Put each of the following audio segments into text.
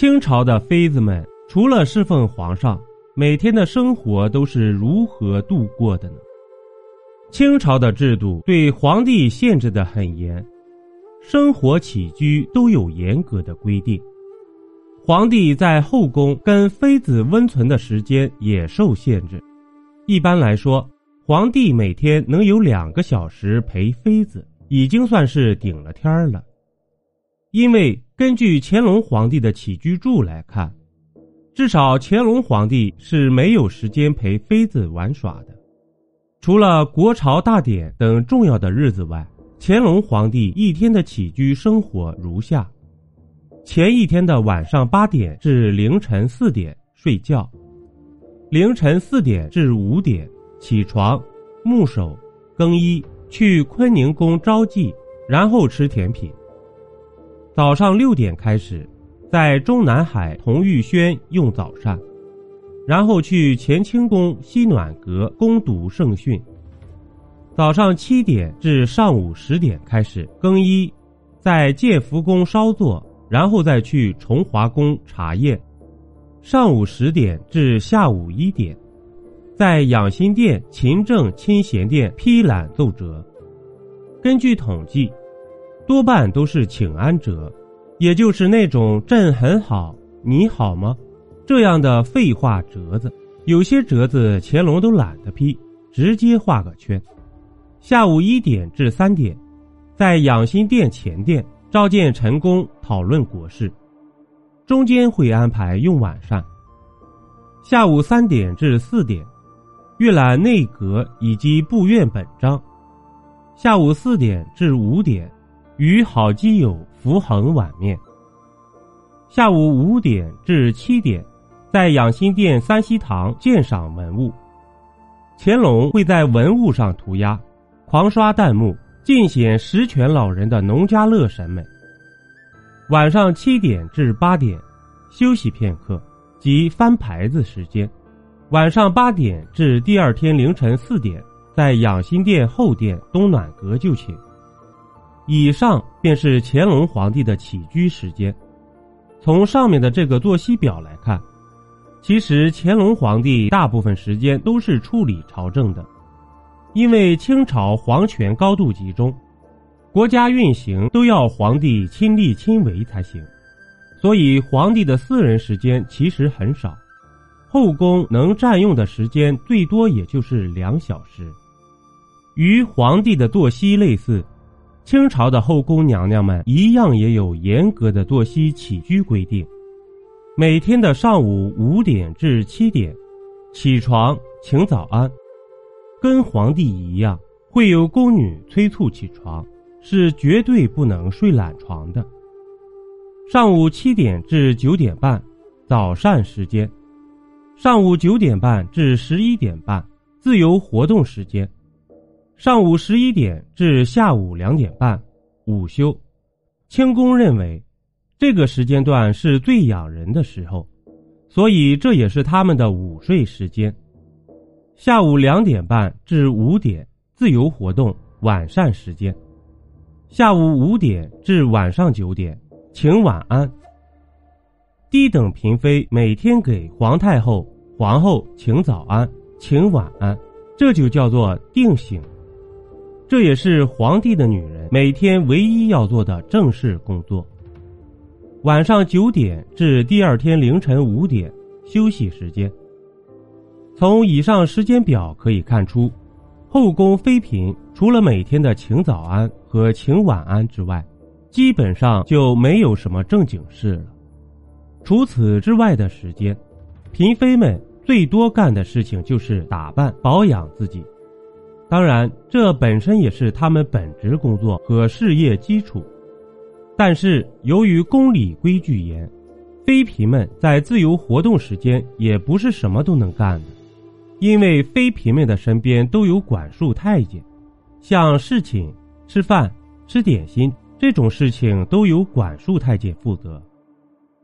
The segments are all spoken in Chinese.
清朝的妃子们除了侍奉皇上，每天的生活都是如何度过的呢？清朝的制度对皇帝限制的很严，生活起居都有严格的规定。皇帝在后宫跟妃子温存的时间也受限制。一般来说，皇帝每天能有两个小时陪妃子，已经算是顶了天儿了。因为根据乾隆皇帝的起居注来看，至少乾隆皇帝是没有时间陪妃子玩耍的。除了国朝大典等重要的日子外，乾隆皇帝一天的起居生活如下：前一天的晚上八点至凌晨四点睡觉，凌晨四点至五点起床，沐手更衣，去坤宁宫招妓，然后吃甜品。早上六点开始，在中南海同玉轩用早膳，然后去乾清宫西暖阁攻读圣训。早上七点至上午十点开始更衣，在建福宫稍坐，然后再去崇华宫查验。上午十点至下午一点，在养心殿勤政清闲殿批览奏折。根据统计。多半都是请安折，也就是那种“朕很好，你好吗”这样的废话折子。有些折子乾隆都懒得批，直接画个圈。下午一点至三点，在养心殿前殿召见陈宫讨论国事，中间会安排用晚膳。下午三点至四点，阅览内阁以及部院本章。下午四点至五点。与好基友福恒碗面。下午五点至七点，在养心殿三希堂鉴赏文物。乾隆会在文物上涂鸦，狂刷弹幕，尽显十全老人的农家乐审美。晚上七点至八点，休息片刻，即翻牌子时间。晚上八点至第二天凌晨四点，在养心殿后殿东暖阁就寝。以上便是乾隆皇帝的起居时间。从上面的这个作息表来看，其实乾隆皇帝大部分时间都是处理朝政的，因为清朝皇权高度集中，国家运行都要皇帝亲力亲为才行，所以皇帝的私人时间其实很少，后宫能占用的时间最多也就是两小时，与皇帝的作息类似。清朝的后宫娘娘们一样也有严格的作息起居规定，每天的上午五点至七点起床请早安，跟皇帝一样会有宫女催促起床，是绝对不能睡懒床的。上午七点至九点半早膳时间，上午九点半至十一点半自由活动时间。上午十一点至下午两点半，午休。清宫认为，这个时间段是最养人的时候，所以这也是他们的午睡时间。下午两点半至五点，自由活动晚膳时间。下午五点至晚上九点，请晚安。低等嫔妃每天给皇太后、皇后请早安、请晚安，这就叫做定醒。这也是皇帝的女人每天唯一要做的正式工作。晚上九点至第二天凌晨五点休息时间。从以上时间表可以看出，后宫妃嫔除了每天的请早安和请晚安之外，基本上就没有什么正经事了。除此之外的时间，嫔妃们最多干的事情就是打扮保养自己。当然，这本身也是他们本职工作和事业基础，但是由于宫里规矩严，妃嫔们在自由活动时间也不是什么都能干的，因为妃嫔们的身边都有管束太监，像侍寝、吃饭、吃点心这种事情都由管束太监负责，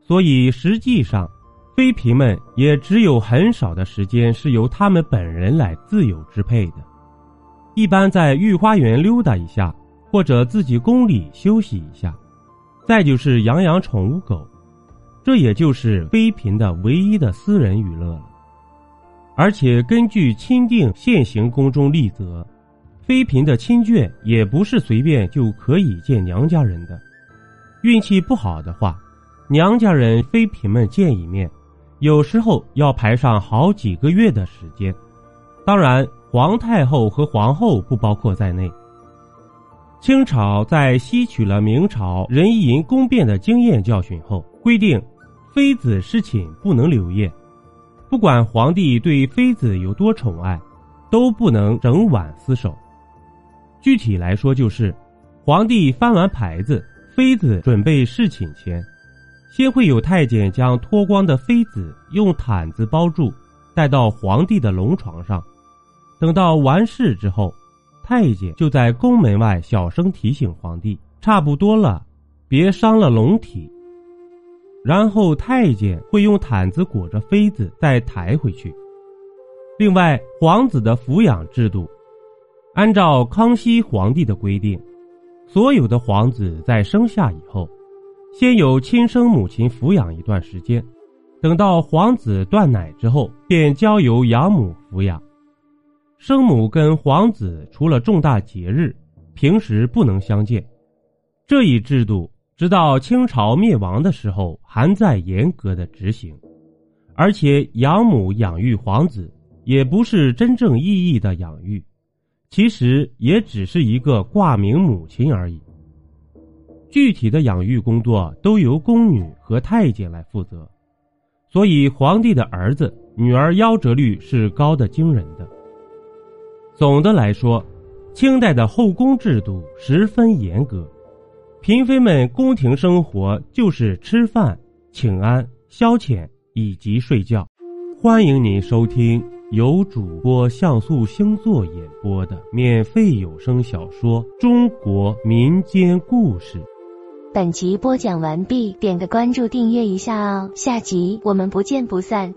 所以实际上，妃嫔们也只有很少的时间是由他们本人来自由支配的。一般在御花园溜达一下，或者自己宫里休息一下，再就是养养宠物狗。这也就是妃嫔的唯一的私人娱乐了。而且根据钦定现行宫中例则，妃嫔的亲眷也不是随便就可以见娘家人的。运气不好的话，娘家人妃嫔们见一面，有时候要排上好几个月的时间。当然，皇太后和皇后不包括在内。清朝在吸取了明朝人淫宫变的经验教训后，规定妃子侍寝不能留夜。不管皇帝对妃子有多宠爱，都不能整晚厮守。具体来说，就是皇帝翻完牌子，妃子准备侍寝前，先会有太监将脱光的妃子用毯子包住，带到皇帝的龙床上。等到完事之后，太监就在宫门外小声提醒皇帝：“差不多了，别伤了龙体。”然后太监会用毯子裹着妃子再抬回去。另外，皇子的抚养制度，按照康熙皇帝的规定，所有的皇子在生下以后，先由亲生母亲抚养一段时间，等到皇子断奶之后，便交由养母抚养。生母跟皇子除了重大节日，平时不能相见。这一制度。直到清朝灭亡的时候，还在严格的执行，而且养母养育皇子也不是真正意义的养育，其实也只是一个挂名母亲而已。具体的养育工作都由宫女和太监来负责，所以皇帝的儿子女儿夭折率是高的惊人的。总的来说，清代的后宫制度十分严格。嫔妃们宫廷生活就是吃饭、请安、消遣以及睡觉。欢迎您收听由主播像素星座演播的免费有声小说《中国民间故事》。本集播讲完毕，点个关注，订阅一下哦，下集我们不见不散。